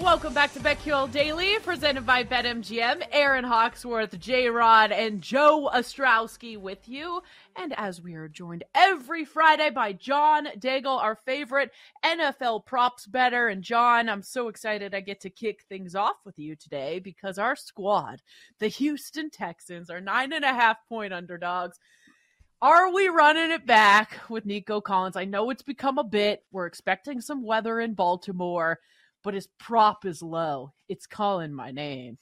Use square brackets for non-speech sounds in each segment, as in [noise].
Welcome back to BetQL Daily, presented by BetMGM. Erin Hawksworth, J Rod, and Joe Ostrowski with you. And as we are joined every Friday by John Daigle, our favorite NFL props bettor. And John, I'm so excited I get to kick things off with you today because our squad, the Houston Texans, are nine and a half point underdogs. Are we running it back with Nico Collins? I know it's become a bit. We're expecting some weather in Baltimore but his prop is low. It's calling my name.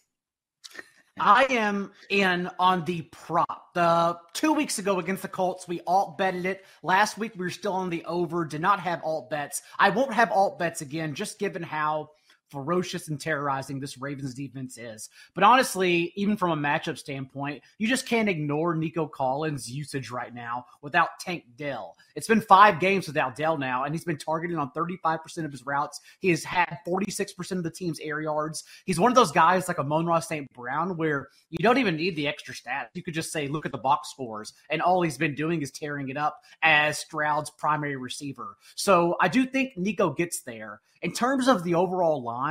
I am in on the prop. The two weeks ago against the Colts, we alt betted it. Last week we were still on the over, did not have alt bets. I won't have alt bets again, just given how ferocious and terrorizing this Ravens defense is. But honestly, even from a matchup standpoint, you just can't ignore Nico Collins' usage right now without Tank Dell. It's been five games without Dell now, and he's been targeted on 35% of his routes. He has had 46% of the team's air yards. He's one of those guys like Amon-Ra St. Brown where you don't even need the extra stats. You could just say, look at the box scores, and all he's been doing is tearing it up as Stroud's primary receiver. So I do think Nico gets there. In terms of the overall line,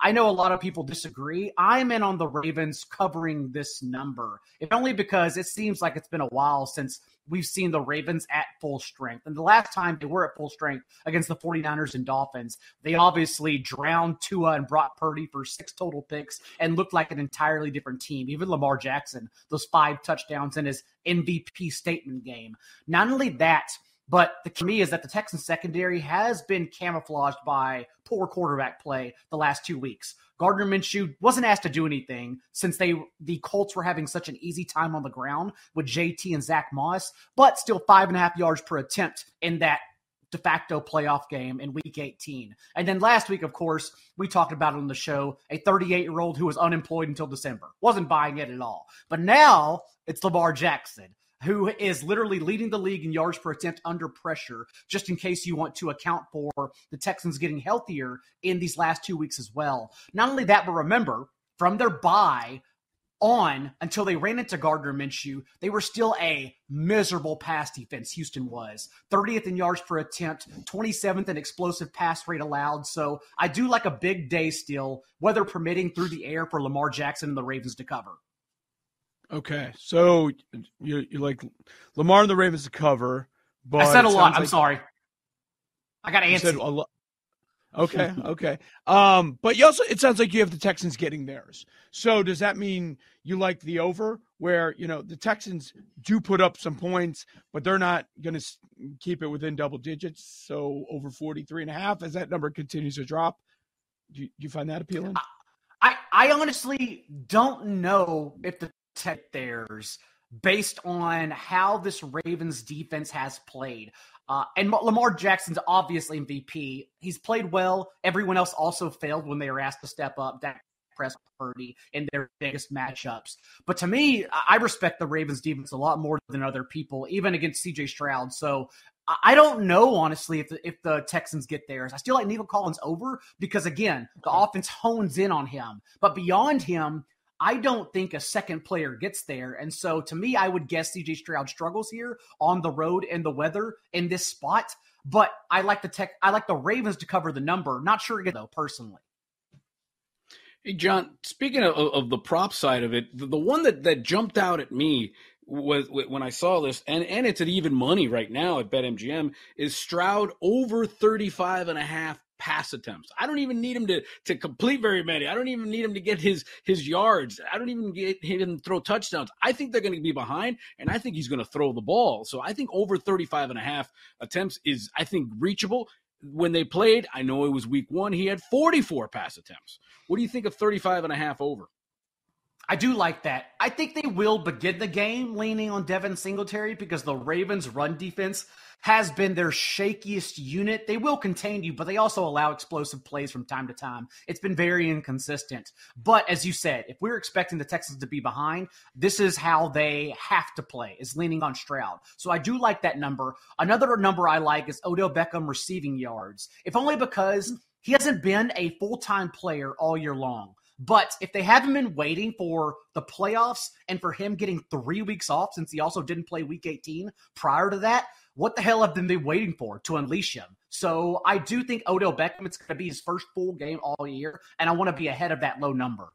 I know a lot of people disagree. I'm in on the Ravens covering this number, if only because it seems like it's been a while since we've seen the Ravens at full strength. And the last time they were at full strength against the 49ers and Dolphins, they obviously drowned Tua and Brock Purdy for six total picks and looked like an entirely different team. Even Lamar Jackson, those five touchdowns in his MVP statement game. Not only that, but the key is that the Texans secondary has been camouflaged by poor quarterback play the last two weeks. Gardner Minshew wasn't asked to do anything since they the Colts were having such an easy time on the ground with JT and Zach Moss, but still five and a half yards per attempt in that de facto playoff game in week 18. And then last week, of course, we talked about it on the show a 38 year old who was unemployed until December. Wasn't buying it at all. But now it's Lamar Jackson who is literally leading the league in yards per attempt under pressure, just in case you want to account for the Texans getting healthier in these last two weeks as well. Not only that, but remember, from their bye on until they ran into Gardner Minshew, they were still a miserable pass defense. Houston was 30th in yards per attempt, 27th in explosive pass rate allowed. So I do like a big day still, weather permitting through the air for Lamar Jackson and the Ravens to cover. Okay, so you you like Lamar and the Ravens to cover, but I said a lot. I'm like, sorry. I got to answer. Lo- okay, okay. Um, but you also it sounds like you have the Texans getting theirs. So does that mean you like the over, where you know the Texans do put up some points, but they're not going to keep it within double digits? So over 43 and a half as that number continues to drop. Do you, do you find that appealing? I, I honestly don't know if the protect theirs based on how this Ravens defense has played. Uh, and Lamar Jackson's obviously MVP. He's played well. Everyone else also failed when they were asked to step up. Dak press Purdy in their biggest matchups. But to me, I respect the Ravens defense a lot more than other people, even against CJ Stroud. So I don't know, honestly, if the, if the Texans get theirs. I still like Nico Collins over because, again, the offense hones in on him. But beyond him, I don't think a second player gets there. And so to me, I would guess CJ Stroud struggles here on the road and the weather in this spot. But I like the tech I like the Ravens to cover the number. Not sure though, personally. Hey John, speaking of, of the prop side of it, the, the one that, that jumped out at me was when I saw this, and, and it's at even money right now at BetMGM, is Stroud over 35 and a half pass attempts. I don't even need him to to complete very many. I don't even need him to get his his yards. I don't even get him throw touchdowns. I think they're going to be behind and I think he's going to throw the ball. So I think over 35 and a half attempts is I think reachable. When they played, I know it was week 1, he had 44 pass attempts. What do you think of 35 and a half over? I do like that. I think they will begin the game leaning on Devin Singletary because the Ravens' run defense has been their shakiest unit. They will contain you, but they also allow explosive plays from time to time. It's been very inconsistent. But as you said, if we're expecting the Texans to be behind, this is how they have to play, is leaning on Stroud. So I do like that number. Another number I like is Odell Beckham receiving yards, if only because he hasn't been a full time player all year long. But if they haven't been waiting for the playoffs and for him getting three weeks off since he also didn't play week 18 prior to that, what the hell have they been waiting for to unleash him? So I do think Odell Beckham, it's going to be his first full game all year, and I want to be ahead of that low number.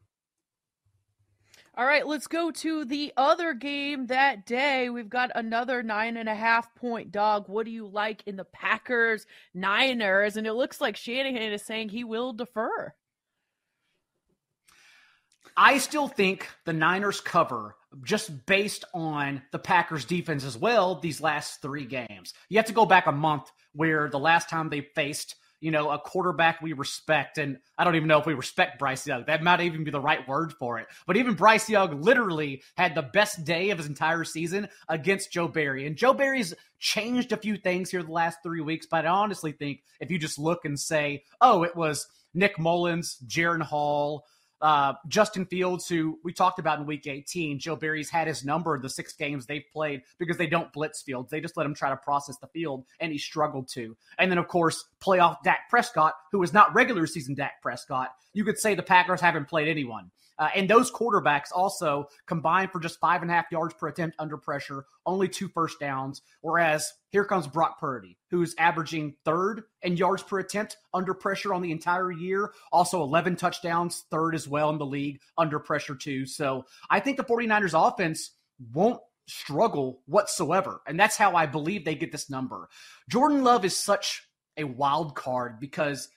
All right, let's go to the other game that day. We've got another nine and a half point dog. What do you like in the Packers Niners? And it looks like Shanahan is saying he will defer. I still think the Niners cover just based on the Packers defense as well these last three games. You have to go back a month where the last time they faced you know, a quarterback we respect. And I don't even know if we respect Bryce Young. That might even be the right word for it. But even Bryce Young literally had the best day of his entire season against Joe Barry. And Joe Barry's changed a few things here the last three weeks. But I honestly think if you just look and say, oh, it was Nick Mullens, Jaren Hall, uh, Justin Fields, who we talked about in week 18, Joe Barry's had his number the six games they've played because they don't blitz Fields. They just let him try to process the field, and he struggled to. And then, of course, playoff Dak Prescott, who is not regular season Dak Prescott. You could say the Packers haven't played anyone. Uh, and those quarterbacks also combined for just five and a half yards per attempt under pressure, only two first downs. Whereas here comes Brock Purdy, who's averaging third in yards per attempt under pressure on the entire year. Also 11 touchdowns, third as well in the league under pressure, too. So I think the 49ers offense won't struggle whatsoever. And that's how I believe they get this number. Jordan Love is such a wild card because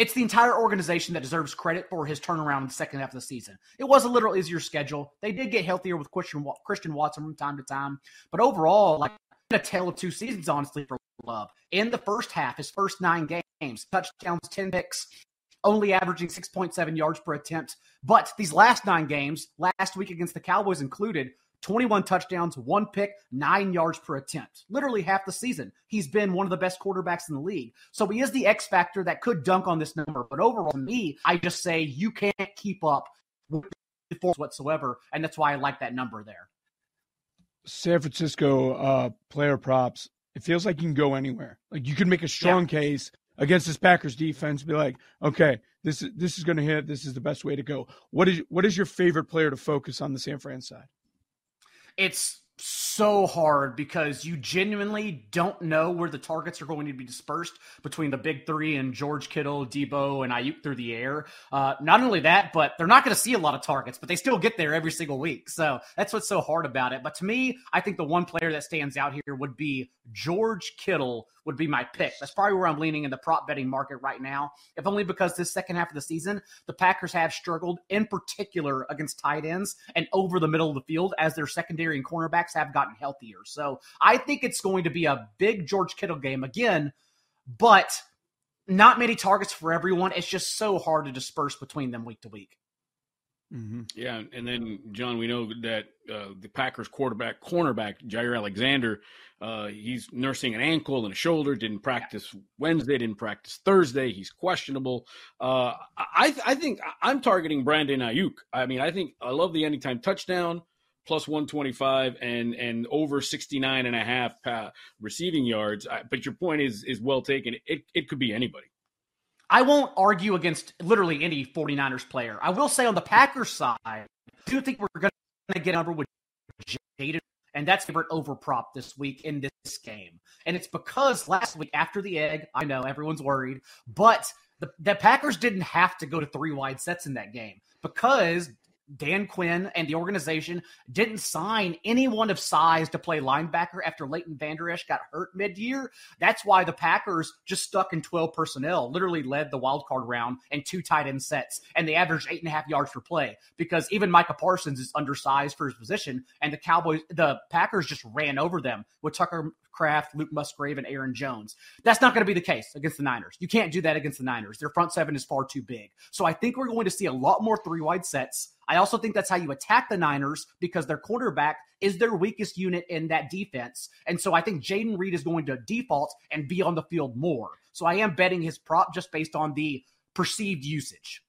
it's the entire organization that deserves credit for his turnaround in the second half of the season. It was a little easier schedule. They did get healthier with Christian, Christian Watson from time to time, but overall, like a tale of two seasons, honestly, for Love. In the first half, his first nine games, touchdowns, 10 picks, only averaging 6.7 yards per attempt. But these last nine games, last week against the Cowboys included, 21 touchdowns, one pick, nine yards per attempt. Literally half the season. He's been one of the best quarterbacks in the league. So he is the X factor that could dunk on this number. But overall, to me, I just say you can't keep up with the force whatsoever. And that's why I like that number there. San Francisco uh, player props. It feels like you can go anywhere. Like you can make a strong yeah. case against this Packers defense. Be like, okay, this is this is going to hit. This is the best way to go. What is what is your favorite player to focus on the San Fran side? It's so hard because you genuinely don't know where the targets are going to be dispersed between the big three and George Kittle, Deebo, and Aiyuk through the air. Uh, not only that, but they're not going to see a lot of targets, but they still get there every single week. So that's what's so hard about it. But to me, I think the one player that stands out here would be George Kittle would be my pick. That's probably where I'm leaning in the prop betting market right now, if only because this second half of the season, the Packers have struggled in particular against tight ends and over the middle of the field as their secondary and cornerbacks have gotten healthier. So I think it's going to be a big George Kittle game again, but not many targets for everyone. It's just so hard to disperse between them week to week. Mm-hmm. Yeah, and then John, we know that uh, the Packers quarterback, cornerback Jaire Alexander, uh, he's nursing an ankle and a shoulder. Didn't practice Wednesday. Didn't practice Thursday. He's questionable. Uh, I, I think I'm targeting Brandon Aiyuk. I mean, I think I love the anytime touchdown plus 125 and and over 69 and a half receiving yards. But your point is is well taken. It it could be anybody. I won't argue against literally any 49ers player. I will say on the Packers side, I do think we're going to get a number with Jayden, and that's favorite over prop this week in this game. And it's because last week after the egg, I know everyone's worried, but the, the Packers didn't have to go to three wide sets in that game because Dan Quinn and the organization didn't sign anyone of size to play linebacker after Leighton Vander Esch got hurt mid-year. That's why the Packers just stuck in 12 personnel, literally led the wild card round and two tight end sets, and they averaged eight and a half yards per play because even Micah Parsons is undersized for his position, and the Cowboys, the Packers just ran over them with Tucker Kraft, Luke Musgrave, and Aaron Jones. That's not going to be the case against the Niners. You can't do that against the Niners. Their front seven is far too big. So I think we're going to see a lot more three wide sets. I also think that's how you attack the Niners because their quarterback is their weakest unit in that defense. And so I think Jayden Reed is going to default and be on the field more. So I am betting his prop just based on the perceived usage.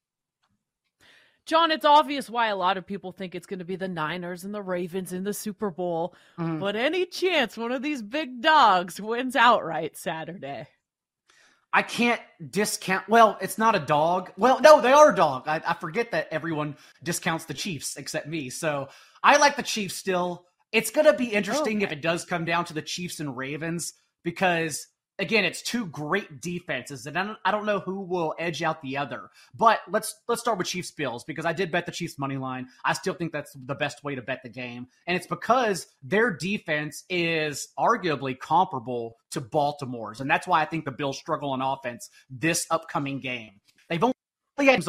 John, it's obvious why a lot of people think it's going to be the Niners and the Ravens in the Super Bowl. Mm-hmm. But any chance one of these big dogs wins outright Saturday? I can't discount. Well, it's not a dog. Well, no, they are a dog. I, I forget that everyone discounts the Chiefs except me. So I like the Chiefs still. It's going to be interesting okay. if it does come down to the Chiefs and Ravens because again, it's two great defenses, and I don't, know who will edge out the other. But let's let's start with Chiefs Bills because I did bet the Chiefs money line. I still think that's the best way to bet the game, and it's because their defense is arguably comparable to Baltimore's, and that's why I think the Bills struggle on offense this upcoming game. They've only had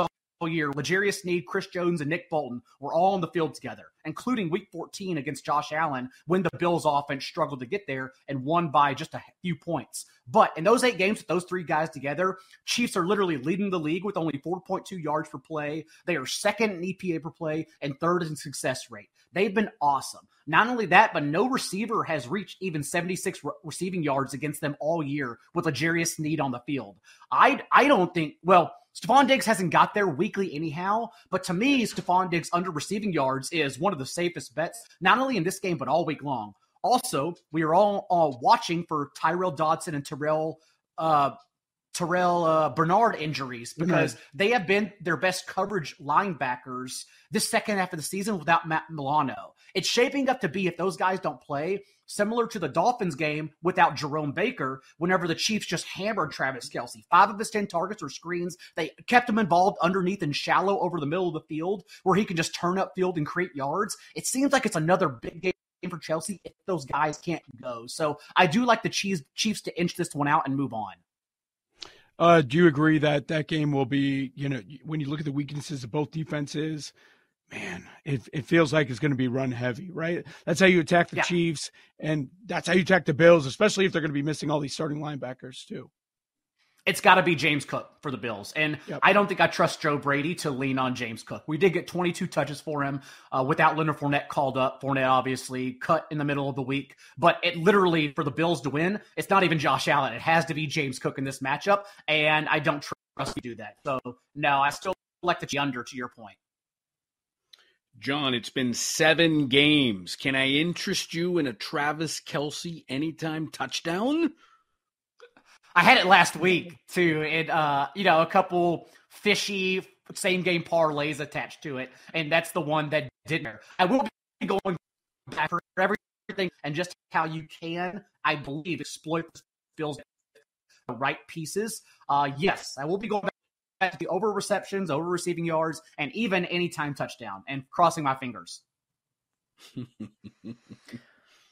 year, L'Jarius Sneed, Chris Jones, and Nick Bolton were all on the field together, including week 14 against Josh Allen when the Bills offense struggled to get there and won by just a few points. But in those eight games with those three guys together, Chiefs are literally leading the league with only 4.2 yards per play. They are second in EPA per play and third in success rate. They've been awesome. Not only that, but no receiver has reached even 76 re- receiving yards against them all year with L'Jarius Sneed on the field. I I don't think well Stefon Diggs hasn't got there weekly anyhow, but to me, Stefon Diggs under receiving yards is one of the safest bets, not only in this game, but all week long. Also, we are all uh, watching for Tyrel Dodson and Terrel uh, Terrel uh, Bernard injuries because mm-hmm. they have been their best coverage linebackers this second half of the season without Matt Milano. It's shaping up to be if those guys don't play, similar to the Dolphins game without Jerome Baker, whenever the Chiefs just hammered Travis Kelce. Five of his 10 targets were screens. They kept him involved underneath and shallow over the middle of the field where he can just turn up field and create yards. It seems like it's another big game for Kelce if those guys can't go. So I do like the Chiefs, Chiefs to inch this one out and move on. Uh, do you agree that that game will be, you know, when you look at the weaknesses of both defenses, man, it, it feels like it's going to be run heavy, right? That's how you attack the yeah. Chiefs, and that's how you attack the Bills, especially if they're going to be missing all these starting linebackers too. It's got to be James Cook for the Bills. And yep. I don't think I trust Joe Brady to lean on James Cook. We did get 22 touches for him uh, without Leonard Fournette called up. Fournette obviously cut in the middle of the week. But it literally, for the Bills to win, it's not even Josh Allen. It has to be James Cook in this matchup. And I don't trust to do that. So, no, I still like the under to your point. John, it's been seven games. Can I interest you in a Travis Kelce anytime touchdown? I had it last week too, and uh, you know, a couple fishy same game parlays attached to it, and that's the one that didn't. I will be going back for everything and just how you can, I believe, exploit Bills the right pieces. Uh, yes, I will be going back to the over receptions, over receiving yards, and even anytime touchdown, and crossing my fingers. [laughs]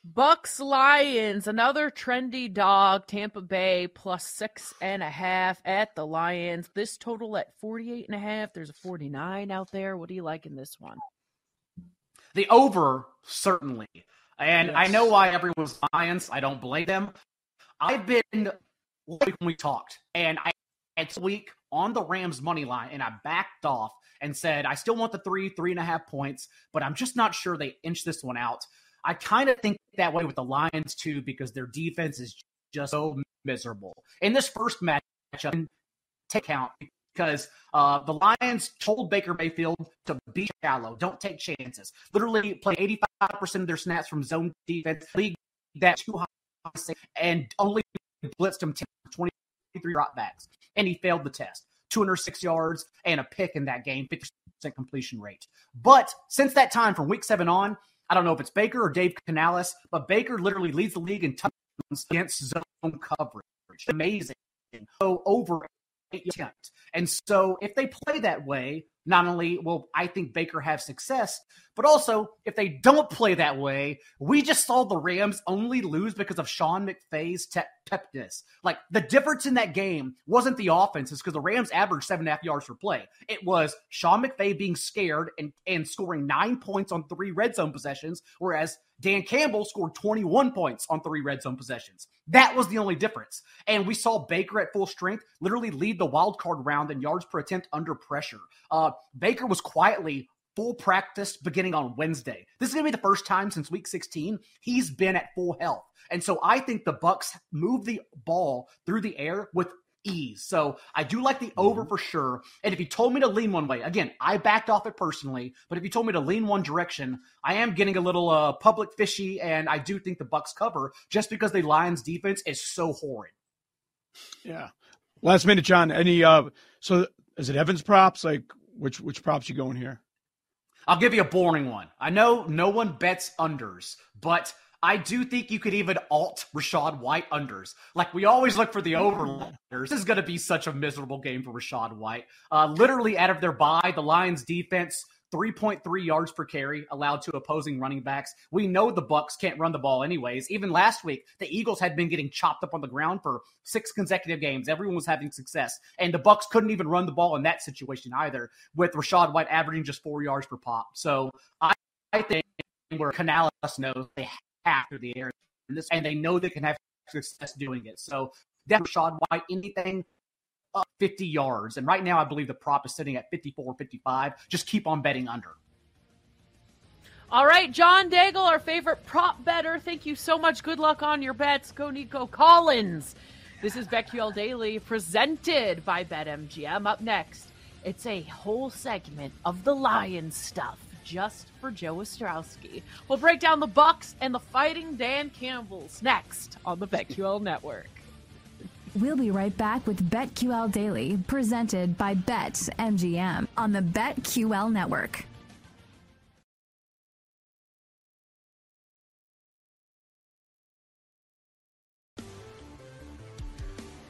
Bucks Lions, another trendy dog, Tampa Bay plus six and a half at the Lions. This total at 48 and a half. There's a 49 out there. What do you like in this one? The over, certainly. And yes. I know why everyone's Lions. I don't blame them. I've been when we talked, and I it's week on the Rams money line, and I backed off and said I still want the three, three and a half points, but I'm just not sure they inch this one out. I kind of think that way with the Lions too, because their defense is just so miserable. In this first matchup, take count because uh, the Lions told Baker Mayfield to be shallow, don't take chances. Literally play 85% of their snaps from zone defense, league that too high, and only blitzed him 23 dropbacks and he failed the test. 206 yards and a pick in that game, 50% completion rate. But since that time, from week seven on, I don't know if it's Baker or Dave Canales, but Baker literally leads the league in touchdowns against zone coverage. Amazing. So over attempt. And so if they play that way, not only will I think Baker have success, but also if they don't play that way, we just saw the Rams only lose because of Sean McVay's te- pepness. Like the difference in that game wasn't the offense, it's because the Rams averaged seven and a half yards per play. It was Sean McVay being scared and, and scoring nine points on three red zone possessions, whereas Dan Campbell scored 21 points on three red zone possessions. That was the only difference. And we saw Baker at full strength literally lead the wild card round in yards per attempt under pressure. Uh, Baker was quietly full practice beginning on Wednesday. This is going to be the first time since week 16 he's been at full health. And so I think the Bucks move the ball through the air with ease. So I do like the over mm-hmm. for sure. And if you told me to lean one way, again, I backed off it personally, but if you told me to lean one direction, I am getting a little uh, public fishy and I do think the Bucks cover just because the Lions defense is so horrid. Yeah. Last minute, John. Any uh so is it Evans props? Like which which props you going here? I'll give you a boring one. I know no one bets unders, but I do think you could even alt Rachaad White unders. Like we always look for the over This is going to be such a miserable game for Rachaad White. Uh, literally out of their bye, the Lions defense 3.3 yards per carry allowed to opposing running backs. We know the Bucks can't run the ball anyways. Even last week, the Eagles had been getting chopped up on the ground for six consecutive games. Everyone was having success, and the Bucks couldn't even run the ball in that situation either, with Rachaad White averaging just four yards per pop. So I, I think where Canales knows they to the air, and they know they can have success doing it. So definitely Rachaad White, anything up 50 yards. And right now, I believe the prop is sitting at 54, 55. Just keep on betting under. All right, John Daigle, our favorite prop bettor. Thank you so much. Good luck on your bets. Go Nico Collins. This is BetQL Daily presented by BetMGM. Up next, it's a whole segment of the Lions stuff just for Joe Ostrowski. We'll break down the Bucks and the Fighting Dan Campbells next on the BetQL [laughs] Network. We'll be right back with BetQL Daily, presented by BetMGM on the BetQL Network.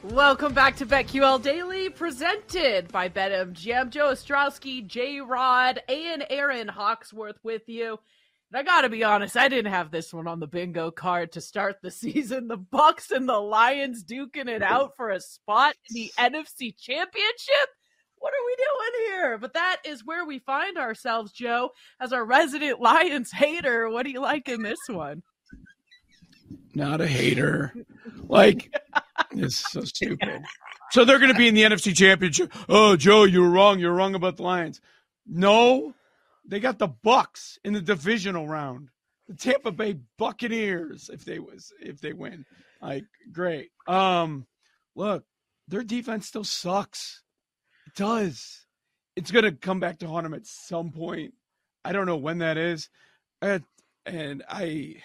Welcome back to BetQL Daily, presented by BetMGM. Joe Ostrowski, J Rod, and Erin Hawksworth with you. And I gotta be honest, I didn't have this one on the bingo card to start the [laughs] season. The Bucks and the Lions duking it out for a spot in the [laughs] NFC Championship. What are we doing here? But that is where we find ourselves, Joe, as our resident Lions hater. What do you like in this one? Not a hater. Like, it's so [laughs] stupid. So they're going to be in the NFC Championship. Oh, Joe, you were wrong. You're wrong about the Lions. No, they got the Bucks in the divisional round. The Tampa Bay Buccaneers, if they was if they win. Like, great. Um, look, their defense still sucks. It does. It's gonna come back to haunt them at some point. I don't know when that is. And, and I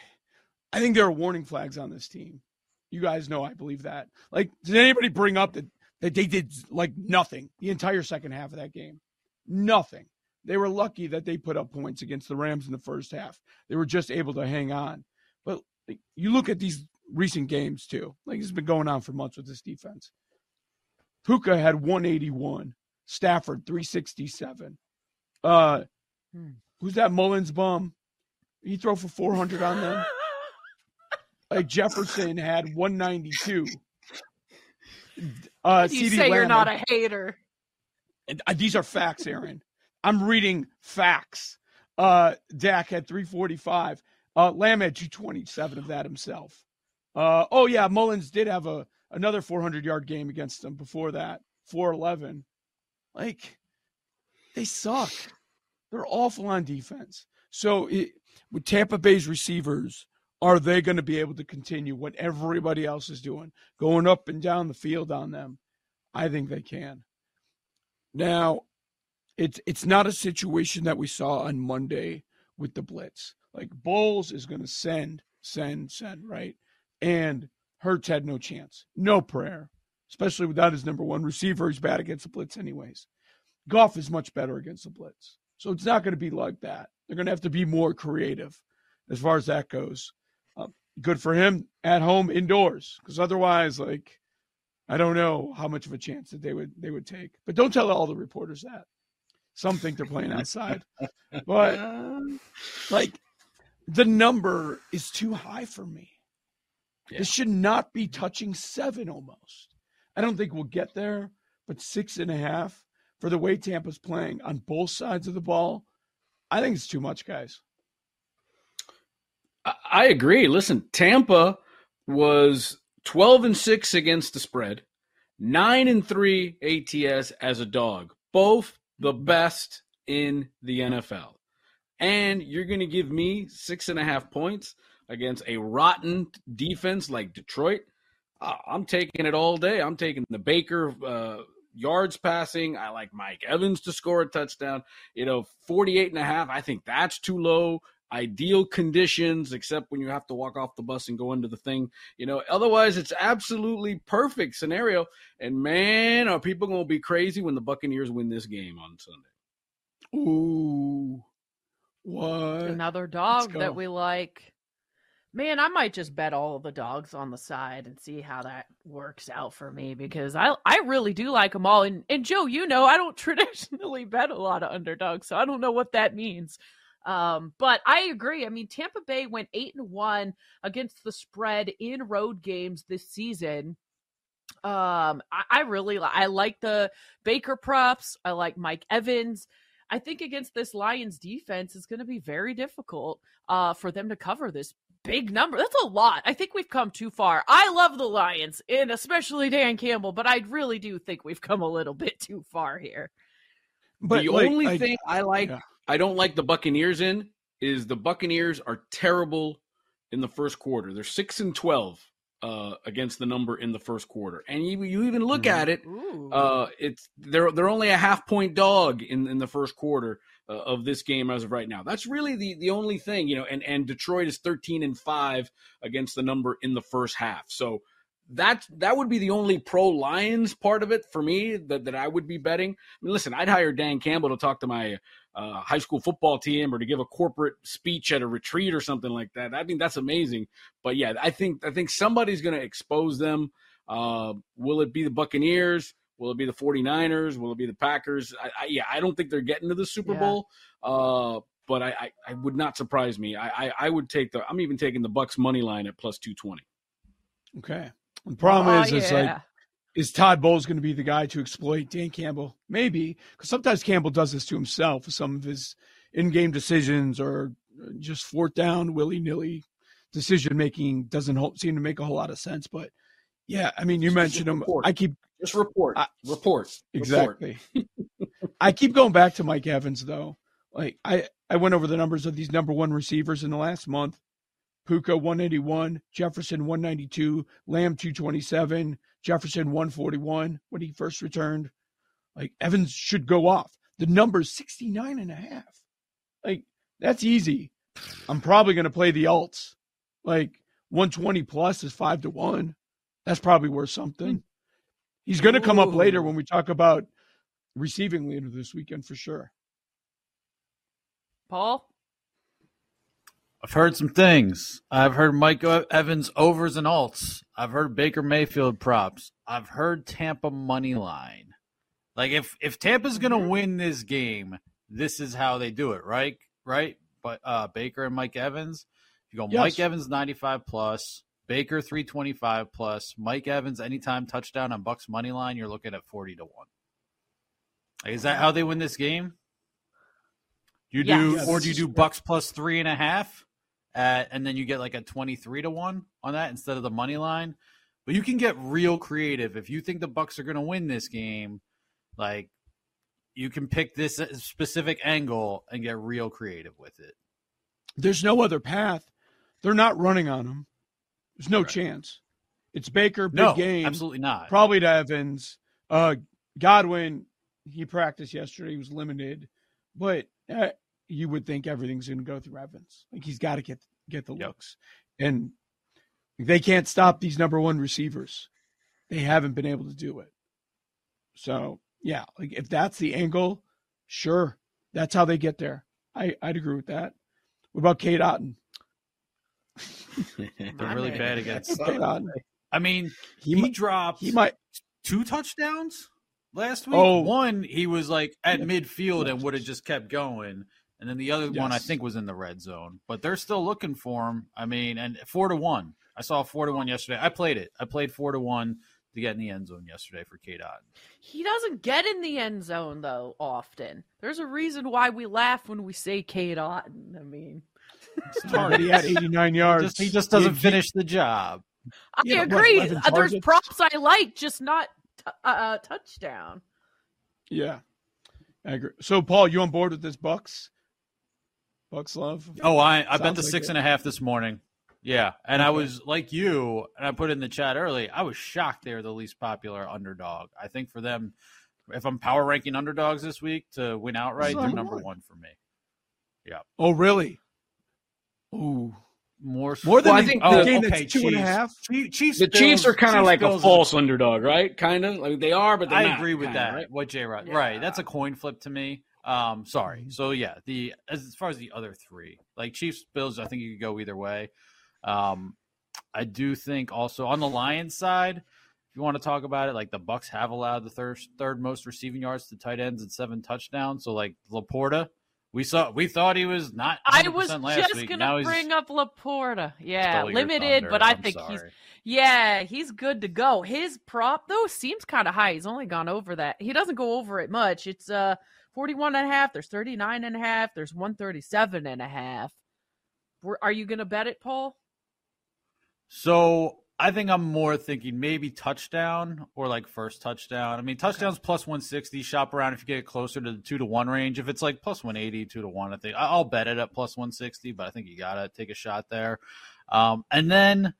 I think there are warning flags on this team. You guys know I believe that. Like, did anybody bring up that, that they did like nothing the entire second half of that game? Nothing. They were lucky that they put up points against the Rams in the first half. They were just able to hang on. But like, you look at these recent games too. Like it's been going on for months with this defense. Puka had 181. Stafford 367. Uh, hmm. who's that Mullens bum? He throw for 400 on them. [laughs] like Jefferson had 192. Uh, you CD say Lamb, you're not a hater. Uh, these are facts, Erin. I'm reading facts. Uh, Dak had 345. Uh, Lamb had 227 of that himself. Uh, oh yeah, Mullens did have a another 400 yard game against them before that, 411. Like they suck. They're awful on defense. So it, with Tampa Bay's receivers, are they going to be able to continue what everybody else is doing, going up and down the field on them? I think they can. Now, it's it's not a situation that we saw on Monday with the blitz. Like Bowles is going to send, send, send, right? And Hurts had no chance, no prayer, especially without his number one receiver. He's bad against the blitz, anyways. Goff is much better against the blitz, so it's not going to be like that. They're going to have to be more creative as far as that goes. Good for him at home indoors, because otherwise, like, I don't know how much of a chance that they would they would take. But don't tell all the reporters that. Some think they're playing outside, but [laughs] like the number is too high for me. Yeah. This should not be touching seven almost. I don't think we'll get there, but six and a half for the way Tampa's playing on both sides of the ball, I think it's too much, guys. I agree. Listen, Tampa was 12 and 6 against the spread, 9 and 3 ATS as a dog. Both the best in the NFL. And you're going to give me six and a half points against a rotten defense like Detroit. I'm taking it all day. I'm taking the Baker uh, yards passing. I like Mike Evans to score a touchdown. You know, 48 and a half. I think that's too low. Ideal conditions, except when you have to walk off the bus and go into the thing. You know, otherwise it's absolutely perfect scenario. And man, are people going to be crazy when the Buccaneers win this game on Sunday? Ooh, what? Another dog that we like. Man, I might just bet all the dogs on the side and see how that works out for me because I I really do like them all. And and Joe, you know, I don't [laughs] traditionally bet a lot of underdogs, so I don't know what that means. Um, but I agree. I mean, Tampa Bay went eight and one against the spread in road games this season. Um, I, I really I like the Baker props. I like Mike Evans. I think against this Lions defense, it's going to be very difficult uh, for them to cover this big number. That's a lot. I think we've come too far. I love the Lions, and especially Dan Campbell, but I really do think we've come a little bit too far here. But the like, only I- thing I like, yeah. I don't like the Buccaneers in is the Buccaneers are terrible in the first quarter. They're six and twelve uh, against the number in the first quarter, and you you even look Mhm. at it, uh, it's they're they're only a half point dog in in the first quarter uh, of this game as of right now. That's really the the only thing, you know. And and Detroit is thirteen and five against the number in the first half. So that that would be the only pro Lions part of it for me that, that I would be betting. I mean, listen, I'd hire Dan Campbell to talk to my uh, high school football team or to give a corporate speech at a retreat or something like that. I think that's amazing. But yeah, I think I think somebody's going to expose them. Uh, will it be the Buccaneers? Will it be the 49ers? Will it be the Packers? I, I, yeah, I don't think they're getting to the Super Yeah. Bowl. Uh, but I, I, I would not surprise me. I, I, I would take the. I'm even taking the Bucks money line at plus 220. Okay. The problem Oh, is, it's like, is Todd Bowles going to be the guy to exploit Dan Campbell? Maybe, because sometimes Campbell does this to himself with some of his in-game decisions or uh, just fourth down willy-nilly decision making doesn't ho- seem to make a whole lot of sense. But yeah, I mean, you Just mentioned him. report. I keep Just report. I- report. Report. exactly. I [laughs] keep going back to Mike Evans though. Like I, I went over the numbers of these number one receivers in the last month. Puka 181, Jefferson 192, Lamb 227, Jefferson 141 when he first returned. Like Evans should go off. The number's 69 and a half. Like that's easy. I'm probably going to play the alts. Like 120 plus is 5 to 1. That's probably worth something. Hmm. He's going to come up later when we talk about receiving leader this weekend for sure. Paul. I've heard some things. I've heard Mike Evans overs and alts. I've heard Baker Mayfield props. I've heard Tampa money line. Like if if Tampa's gonna win this game, this is how they do it, right? Right? But uh Baker and Mike Evans. You go Yes. Mike Evans 95 plus, Baker 325 plus, Mike Evans anytime touchdown on Bucks money line, you're looking at 40 to 1. Like, is that how they win this game? You do, Yes. or do you do Bucks plus three and a half, and then you get like a twenty-three to one on that instead of the money line? But you can get real creative if you think the Bucks are going to win this game. Like, you can pick this specific angle and get real creative with it. There's no other path. They're not running on him. There's no Right. chance. It's Baker, big No, game. absolutely not. Probably to Evans. Uh, Godwin, he practiced yesterday. He was limited, but uh, you would think everything's going to go through Evans. Like he's got to get get the Yep. looks, and they can't stop these number one receivers. They haven't been able to do it. So yeah, like if that's the angle, sure, that's how they get there. I I'd agree with that. What about Cade Otton? [laughs] They're really man. bad against. [laughs] Cade Otton. I mean, He, he, might. dropped He might. two touchdowns last week. Oh. One, he was like at midfield and would have just kept going. And then the other one, I think, was in the red zone. But they're still looking for him. I mean, and four to one. I saw four to one yesterday. I played it. I played four to one to get in the end zone yesterday for K Dot. He doesn't get in the end zone though often. There's a reason why we laugh when we say Cade Otton. I mean, Already [laughs] at 89 yards. Just, he just doesn't He- finish the job. I Yeah, agree. 11 Uh, There's props I like, just not t- uh, uh, touchdown. Yeah, I agree. So, Paul, you on board with this Bucks? Bucks love. Oh, I I bet the like six it. and a half this morning. Yeah, and I was like you, and I put in the chat early. I was shocked they're the least popular underdog. I think for them, if I'm power ranking underdogs this week to win outright, they're number number one. one for me. Yeah. Oh, really? Ooh, More, more than Well, I think the the- game okay, that's two and a Chiefs. half. Chiefs, Chiefs The Chiefs Bills- are kind of like Bills a is- false underdog, right? Kind of like they are, but they're I not, agree with kinda, that. right? What J Rod, Yeah. right? That's a coin flip to me. Um, sorry. Mhm. So yeah, the as far as the other three, like Chiefs, Bills, I think you could go either way. Um, I do think also on the Lions side, if you want to talk about it, like the Bucks have allowed the third third most receiving yards to tight ends and seven touchdowns. So like Laporta, we saw we thought he was not. I was just week. gonna Now bring up Laporta. Yeah, limited, thunder. but I I'm think he's yeah, he's good to go. His prop though seems kind of high. He's only gone over that. He doesn't go over it much. It's uh 41 and a half, there's 39 and a half, there's 137 and a half. Are you going to bet it, Paul? So I think I'm more thinking maybe touchdown or like first touchdown. I mean, touchdowns plus 160. Shop around if you get closer to the two to one range. If it's like plus 180, two to one, I think I'll bet it at plus 160. But I think you gotta take a shot there. Um, and then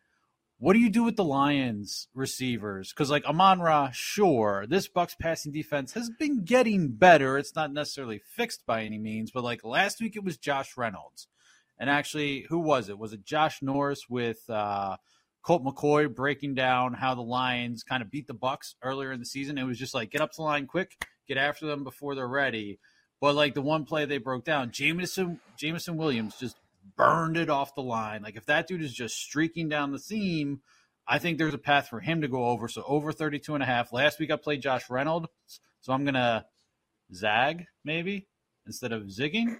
what do you do with the Lions receivers? Because like Amon Ra, sure, this Bucks passing defense has been getting better. It's not necessarily fixed by any means, but like last week it was Josh Reynolds. And actually, who was it? Was it Josh Norris with uh, Colt McCoy breaking down how the Lions kind of beat the Bucks earlier in the season? It was just like get up to the line quick, get after them before they're ready. But like the one play they broke down, Jamison Jameson Williams just burned it off the line. Like if that dude is just streaking down the seam, I think there's a path for him to go over. So over 32 and a half. Last week I played Josh Reynolds, so I'm gonna zag maybe instead of zigging.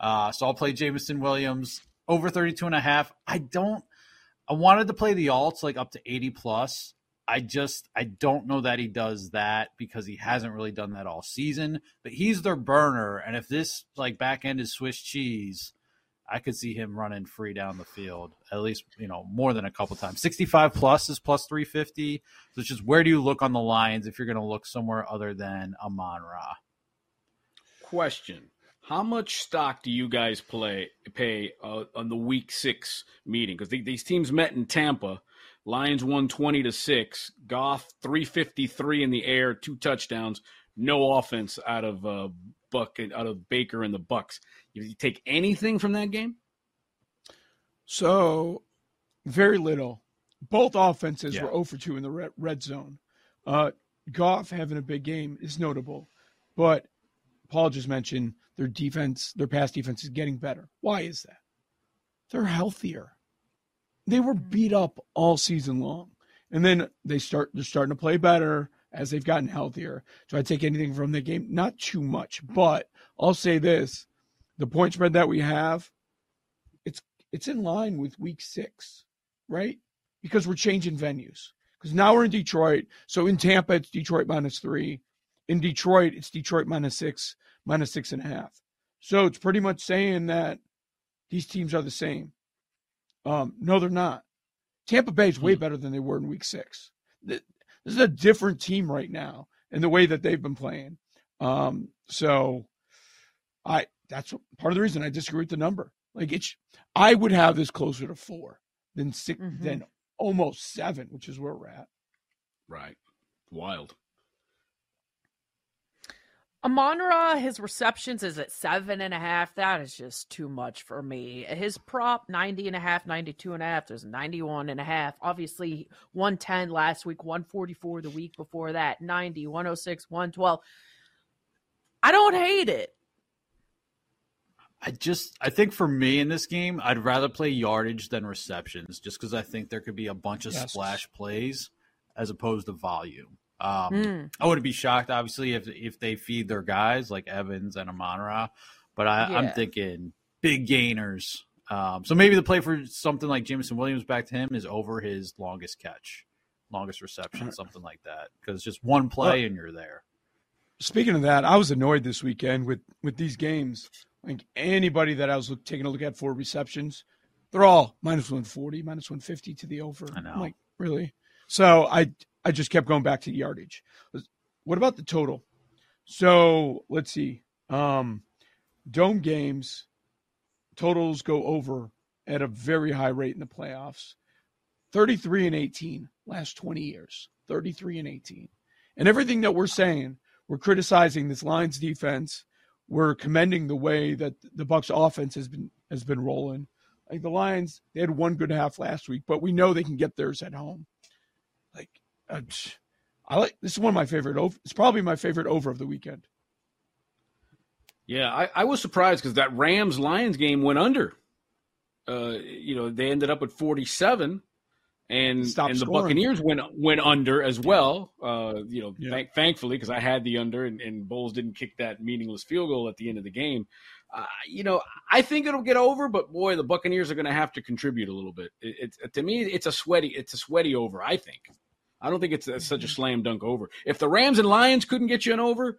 Uh, so I'll play Jameson Williams over 32 and a half. I don't I wanted to play the alts like up to 80 plus. I just I don't know that he does that because he hasn't really done that all season. But he's their burner, and if this like back end is Swiss cheese, I could see him running free down the field at least you know more than a couple times. 65 plus is plus 350. So it's just where do you look on the Lions if you're going to look somewhere other than Amon Ra? Question: How much stock do you guys play pay uh, on the Week Six meeting? Because these teams met in Tampa. Lions won twenty to six. Goff three fifty three in the air, two touchdowns, no offense out of uh, Buck out of Baker and the Bucks. You, you take anything from that game? So, very little. Both offenses Yeah. were 0 for 2 in the red, red zone. Uh, Goff having a big game is notable, but Paul just mentioned their defense, their pass defense is getting better. Why is that? They're healthier. They were beat up all season long, and then they start they're starting to play better as they've gotten healthier. Do I take anything from the game? Not too much, but I'll say this: the point spread that we have, it's it's in line with week six, right? Because we're changing venues. Because now we're in Detroit. So in Tampa, it's Detroit minus three. In Detroit, it's Detroit minus six, minus six and a half. So it's pretty much saying that these teams are the same. Um, no, they're not. Tampa Bay is way better than they were in week six. This is a different team right now in the way that they've been playing. Um, so I that's part of the reason I disagree with the number. Like it's I would have this closer to four than 6 Mhm. than almost seven, which is where we're at. Right. Wild. Amonra, his receptions is at seven and a half. That is just too much for me. His prop, 90 and a half, 92 and a half. There's 91 and a half. Obviously, 110 last week, 144 the week before that, 90, 106, 112. I don't hate it. I just I think for me in this game, I'd rather play yardage than receptions, just because I think there could be a bunch of Yes. splash plays as opposed to volume. Um, Mm. I wouldn't be shocked, obviously, if if they feed their guys like Evans and Amonra, but I, I'm thinking big gainers. Um, so maybe the play for something like Jameson Williams back to him is over his longest catch, longest reception, something like that, because just one play and you're there. Speaking of that, I was annoyed this weekend with with these games. Like anybody that I was look, taking a look at for receptions, they're all minus 140, minus 150 to the over. I know. I'm like, really? So I I just kept going back to yardage. What about the total? So let's see. Um, dome games totals go over at a very high rate in the playoffs. 33 and 18 last 20 years. 33 and 18. And everything that we're saying, we're criticizing this Lions defense. We're commending the way that the Bucks offense has been has been rolling. Like the Lions, they had one good half last week, but we know they can get theirs at home. Like, uh, I like this is one of my favorite over. It's probably my favorite over of the weekend. Yeah, I, I was surprised because that Rams Lions game went under. Uh, you know, they ended up at 47 and Stop and the. Buccaneers went went under as well. Uh, you know, Yeah. thank, thankfully because I had the under and, and Bowles didn't kick that meaningless field goal at the end of the game. Uh, you know, I think it'll get over, but boy, the Buccaneers are going to have to contribute a little bit. It, it's to me, it's a sweaty, it's a sweaty over. I think. I don't think it's a, such a slam dunk over. If the Rams and Lions couldn't get you an over,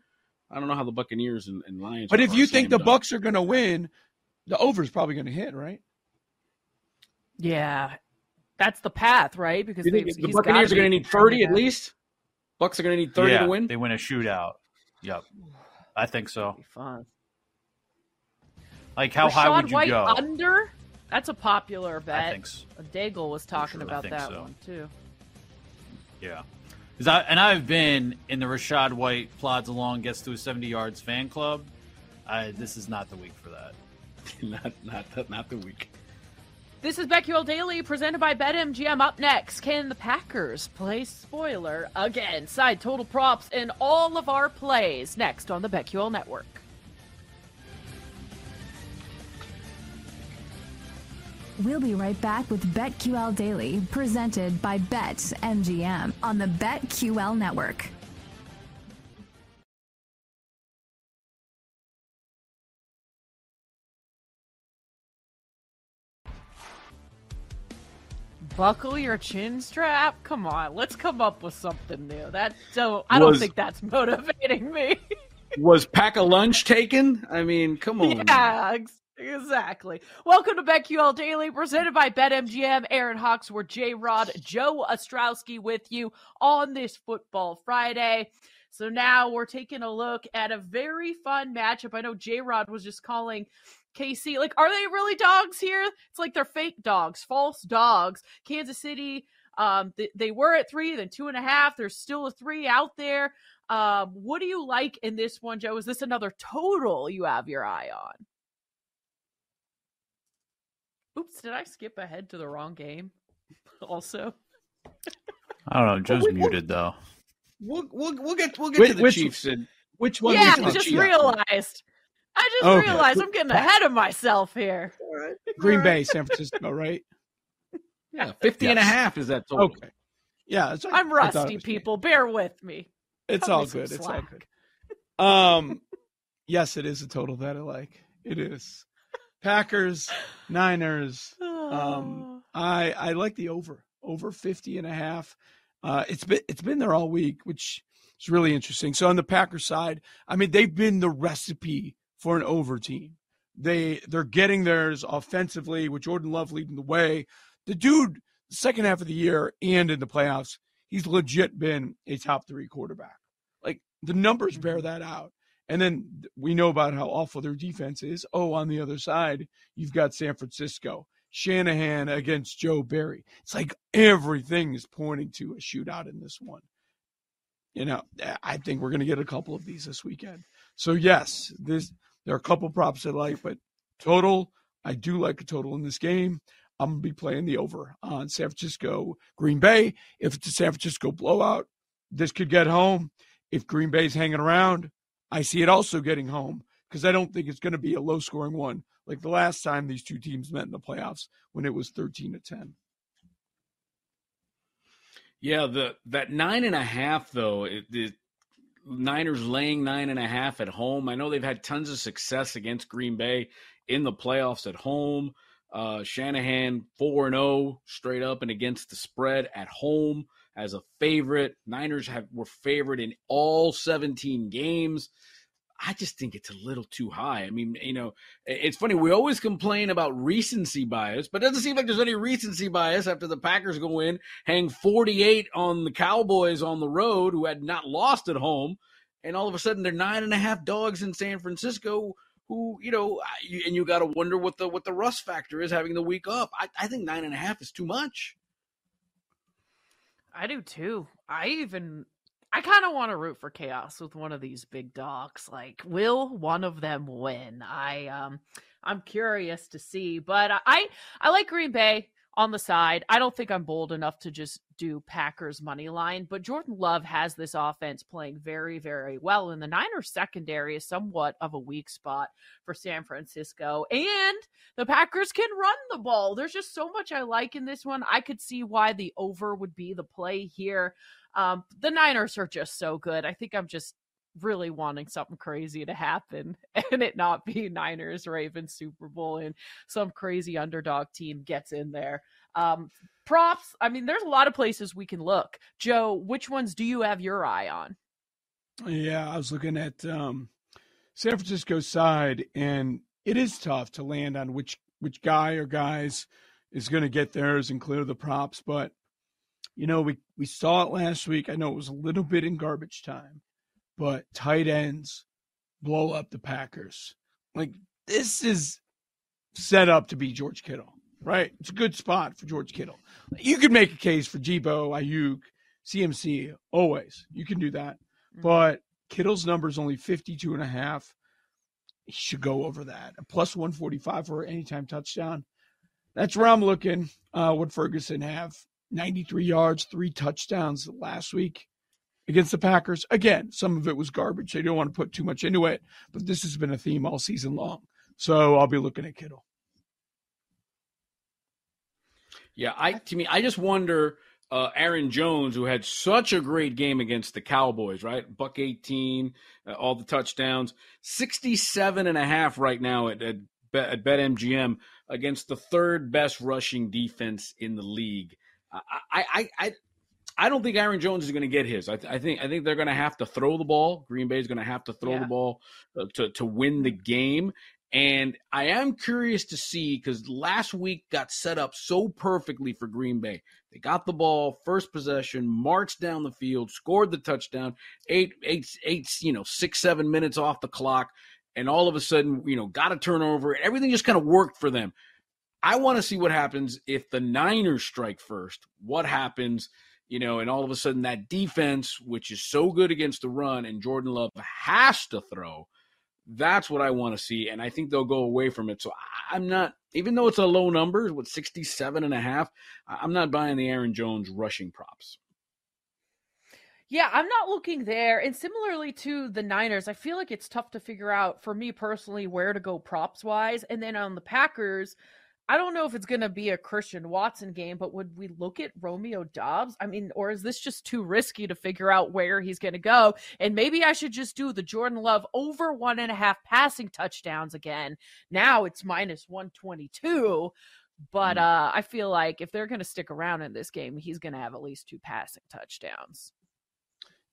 I don't know how the Buccaneers and, and Lions. But if you think the dunk. Bucks are going to win, the over is probably going to hit, right? Yeah, that's the path, right? Because they've- the he's Buccaneers gotta are going to need 30 at least? Bucks are going to need 30 yeah, to win? They win a shootout. Yep. I think so. Be fun. Like, how high would you White go? under? That's a popular bet. I think so. Daigle was talking sure, about that so. one too. Yeah. 'Cause I, and I've been in the Rachaad White plods along, gets to a 70 yards fan club. I, this is not the week for that. [laughs] not, not, the, not the week. This is BetQL Daily presented by BetMGM. Up next, can the Packers play spoiler again? Side total props and all of our plays next on the BetQL Network. We'll be right back with BetQL Daily, presented by BetMGM on the BetQL Network. Buckle your chin strap. Come on, let's come up with something new. That so I don't think that's [laughs] motivating me. Was pack a lunch taken? I mean, come on. Yeah, exactly. Welcome to BetQL Daily, presented by BetMGM. Erin Hawksworth, J Rod, Joe Ostrowski with you on this Football Friday. So now we're taking a look at a very fun matchup. I know J Rod was just calling KC. Like, are they really dogs here? It's like they're fake dogs, false dogs. Kansas City, um, th- they were at three, then two and a half. There's still a three out there. Um, what do you like in this one, Joe? Is this another total you have your eye on? Oops, did I skip ahead to the wrong game? [laughs] Also, I don't know. Joe's we- muted, though. We'll, we'll, we'll get we'll get Which- to the which- Chiefs and Which one? yeah, do I just realized. I just Okay. realized I'm getting ahead of myself here. Green Bay, San Francisco, right? yeah, 50 and a half is that total. Okay. Yeah, it's, I'm I thought it rusty, was- people. Bear with me. It's Cut all some good. It's all good. Um, yes, it is a total that I like. It is. Packers, [sighs] Niners. Um, I I like the over over 50 and a half. Uh, it's been it's been there all week, which is really interesting. So on the Packers side, I mean they've been the recipe for an over team. They they're getting theirs offensively with Jordan Love leading the way. The dude, second half of the year and in the playoffs, he's legit been a top three quarterback. Like the numbers bear mm-hmm. that out. And then we know about how awful their defense is. Oh, on the other side, you've got San Francisco. Shanahan against Joe Barry. It's like everything is pointing to a shootout in this one. You know, I think we're going to get a couple of these this weekend. So yes, this there are a couple props I like, but total, I do like a total in this game. I'm going to be playing the over on San Francisco, Green Bay. If it's a San Francisco blowout, this could get home. If Green Bay's hanging around, I see it also getting home because I don't think it's going to be a low scoring one like the last time these two teams met in the playoffs when it was 13 to 10. Yeah, the that nine and a half though, it, the Niners laying nine and a half at home. I know they've had tons of success against Green Bay in the playoffs at home. Uh, Shanahan four and zero straight up and against the spread at home as a favorite. Niners have were favored in all 17 games. I just think it's a little too high. I mean, you know, it's funny. We always complain about recency bias, but it doesn't seem like there's any recency bias after the Packers go in, hang 48 on the Cowboys on the road, who had not lost at home, and all of a sudden they're nine and a half dogs in San Francisco. Who you know, and you got to wonder what the what the rust factor is having the week up. I, I think nine and a half is too much. I do too. I even I kind of want to root for chaos with one of these big dogs. Like, will one of them win? I um, I'm curious to see, but I I like Green Bay on the side. I don't think I'm bold enough to just do Packers money line, but Jordan Love has this offense playing very, very well. And the Niners secondary is somewhat of a weak spot for San Francisco. And the Packers can run the ball. There's just so much I like in this one. I could see why the over would be the play here. Um, the Niners are just so good. I think I'm just really wanting something crazy to happen [laughs] and it not be Niners Ravens Super Bowl and some crazy underdog team gets in there. Um, props, I mean, there's a lot of places we can look. Joe, which ones do you have your eye on? Yeah, I was looking at um, San Francisco side, and it is tough to land on which which guy or guys is going to get theirs and clear the props. But you know, we we saw it last week. I know it was a little bit in garbage time, but tight ends blow up the Packers. Like this is set up to be George Kittle, right? It's a good spot for George Kittle. You could make a case for Deebo, Aiyuk, CMC, always. You can do that. Mm-hmm. But Kittle's number is only 52 and a half. He should go over that. A plus 145 for anytime touchdown. That's where I'm looking. Uh, what Ferguson have 93 yards, three touchdowns last week against the Packers. Again, some of it was garbage. They don't want to put too much into it, but this has been a theme all season long. So I'll be looking at Kittle. Yeah, I to me, I just wonder uh, Aaron Jones, who had such a great game against the Cowboys, right? Buck 18, uh, all the touchdowns, 67 and a half right now at, at, at BetMGM against the third best rushing defense in the league. I, I, I, I don't think Aaron Jones is going to get his. I, th- I, think I think they're going to have to throw the ball. Green Bay is going to have to throw yeah. the ball uh, to to win the game. And I am curious to see because last week got set up so perfectly for Green Bay. They got the ball, first possession, marched down the field, scored the touchdown, eight, eight, eight, you know, six, seven minutes off the clock, and all of a sudden, you know, got a turnover. Everything just kind of worked for them. I want to see what happens if the Niners strike first. What happens? you know, and all of a sudden that defense, which is so good against the run, and Jordan Love has to throw. That's what I want to see, and I think they'll go away from it. So I'm not, even though it's a low number with 67 and a half, I'm not buying the Aaron Jones rushing props. Yeah, I'm not looking there. And similarly to the Niners, I feel like it's tough to figure out for me personally where to go props wise. And then on the Packers, I don't know if it's going to be a Christian Watson game, but would we look at Romeo Doubs? I mean, or is this just too risky to figure out where he's going to go? And maybe I should just do the Jordan Love over one and a half passing touchdowns again. Now it's minus 122. But hmm. uh, I feel like if they're going to stick around in this game, he's going to have at least two passing touchdowns.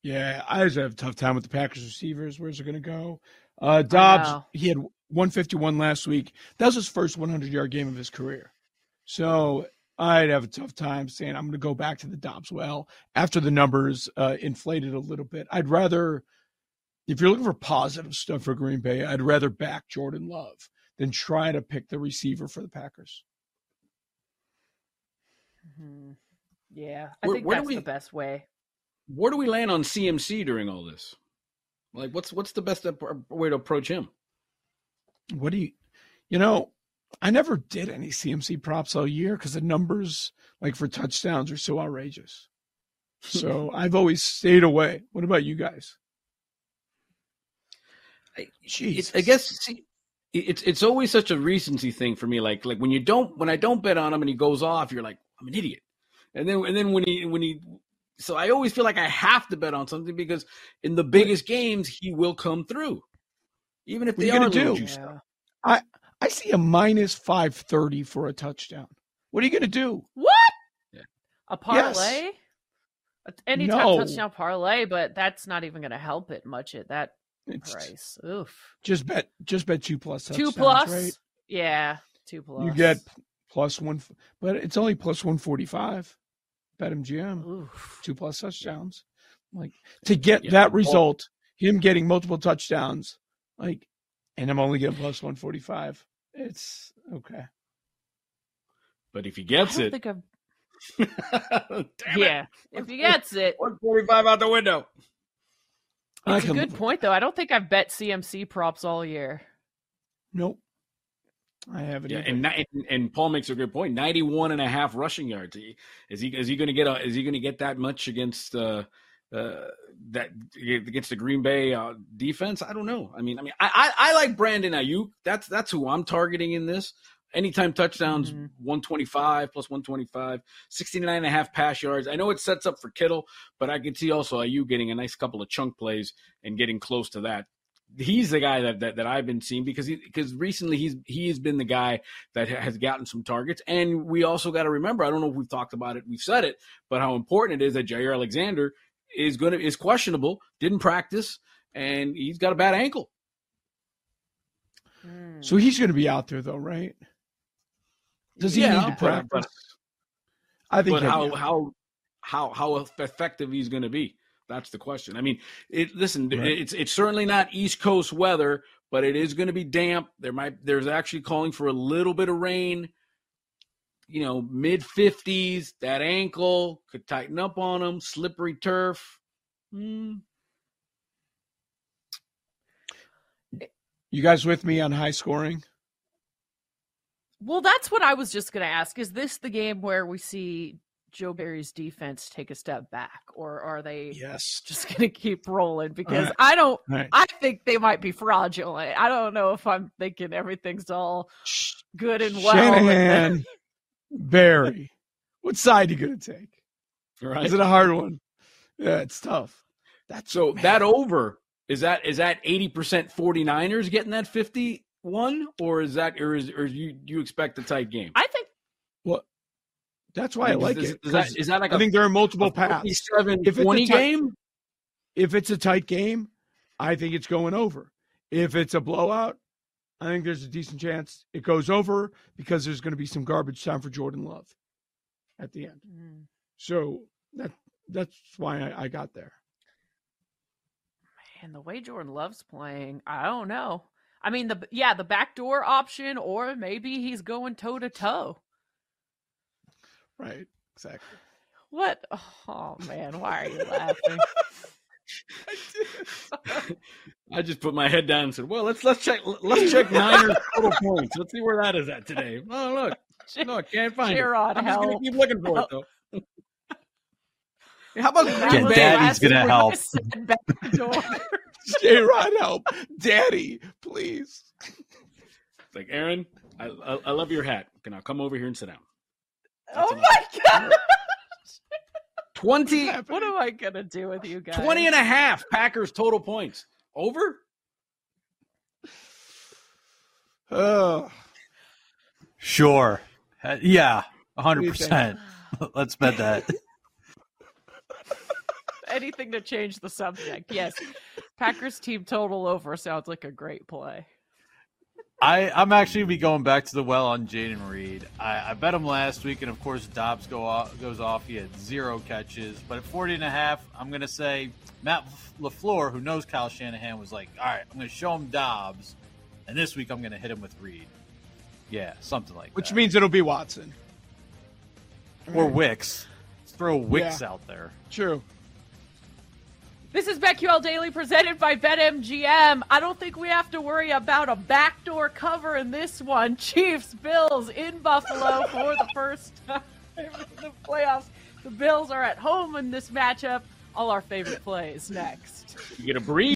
Yeah, I just have a tough time with the Packers receivers. Where's it going to go? Uh, Doubs, he had 151 last week. That was his first 100 yard game of his career. So I'd have a tough time saying I'm going to go back to the Doubs well after the numbers uh, inflated a little bit. I'd rather, if you're looking for positive stuff for Green Bay, I'd rather back Jordan Love than try to pick the receiver for the Packers. Mm-hmm. Yeah, I where, think where that's we, the best way. Where do we land on CMC during all this? Like, what's what's the best way to approach him? What do you, you know, I never did any CMC props all year because the numbers, like for touchdowns, are so outrageous. [laughs] So I've always stayed away. What about you guys? I, I guess see, it's it's always such a recency thing for me. Like like when you don't when I don't bet on him and he goes off, you're like I'm an idiot. And then and then when he when he so I always feel like I have to bet on something because in the biggest games he will come through even if they are do? Yeah. I I see a minus five thirty for a touchdown. What are you going to do? What? Yeah. A parlay? Yes. Anytime no. touchdown parlay, but that's not even going to help it much at that it's, price. Oof. Just bet, just bet two plus. Two plus, right? Yeah, two plus. You get plus one, but it's only plus one forty five. Bet MGM, Oof. two plus touchdowns. Like to get yeah. that result, him getting multiple touchdowns like, and I'm only getting plus 145. It's okay. But if he gets it, [laughs] Damn yeah, if he gets it. 145 out the window. I It's a good point, though. I don't think I've bet CMC props all year. Nope. I haven't. Yeah, and, and and Paul makes a good point. 91 and a half rushing yards. Is he is he going to get a, is he going to get that much against uh, uh, that against the Green Bay uh, defense? I don't know. I mean, I mean, I, I I like Brandon Aiyuk. That's that's who I'm targeting in this. Anytime touchdowns, Mhm. 125 plus 125, 69 and a half pass yards. I know it sets up for Kittle, but I can see also Aiyuk getting a nice couple of chunk plays and getting close to that he's the guy that, that, that I've been seeing because he because recently he's he has been the guy that has gotten some targets. And we also got to remember, I don't know if we've talked about it, we've said it, but how important it is that Jaire Alexander is going to is questionable, didn't practice, and he's got a bad ankle. Hmm. so he's going to be out there though, right? Does he Yeah, need to practice? but- I think But how how how how effective he's going to be? That's the question. I mean, it listen, Right. it's it's certainly not East Coast weather, but it is going to be damp. There might there's actually calling for a little bit of rain. You know, mid 50s, that ankle could tighten up on him, slippery turf. Hmm. You guys with me on high scoring? Well, that's what I was just going to ask. Is this the game where we see Joe Barry's defense take a step back, or are they Yes. just [laughs] going to keep rolling? Because right. I don't. Right. I think they might be fraudulent. I don't know if I'm thinking everything's all good and well. and then- Shanahan, [laughs] Barry. What side are you going to take? Right. Is it a hard one? Yeah, it's tough. That's So man. that over is that is that 80% 49ers getting that 51 or is that or is or you you expect a tight game? I think Well, that's why I, mean, like is, it. Is that 'cause is that like I a think there are multiple paths. 47 If it's a tight- game? If it's a tight game, I think it's going over. If it's a blowout, I think there's a decent chance it goes over because there's going to be some garbage time for Jordan Love at the end. Mm, So that that's why I, I got there. man, the way Jordan Love's playing, I don't know. I mean, the yeah, the backdoor option, or maybe he's going toe to toe. Right. Exactly. What? Oh man, why are you laughing? [laughs] [laughs] [laughs] I just put my head down and said, "Well, let's let's check let's check Niners total points. Let's see where that is at today." Oh, look. [laughs] No, I can't find Gerard, it. I'm just going help. to keep looking for it oh. though. How about That Yeah, was Daddy's gonna help. I. J Rod help? Daddy, please. It's like Erin, I, I I love your hat. Can I come over here and sit down? oh my god! 20, What am I gonna do with you guys? 20 and a half Packers total points. Over? Oh, Sure. Uh, yeah, do 100%. [laughs] Let's bet that. [laughs] Anything to change the subject. Yes, Packers team total over sounds like a great play. I, I'm actually gonna be going back to the well on Jayden Reed. I, I bet him last week, and of course Doubs go off, goes off. He had zero catches, but at 40 and a half, I'm gonna say Matt LaFleur, who knows Kyle Shanahan, was like, "All right, I'm gonna show him Doubs, and this week I'm gonna hit him with Reed." Yeah, something like which that. Which means it'll be Watson. or Wicks. Let's throw Wicks Yeah. out there. True. This is BetQL Daily presented by BetMGM. I don't think we have to worry about a backdoor cover in this one. [laughs] Chiefs, Bills in Buffalo for the first [laughs] time in the playoffs. The Bills are at home in this matchup. All our favorite plays next. You get a breeze.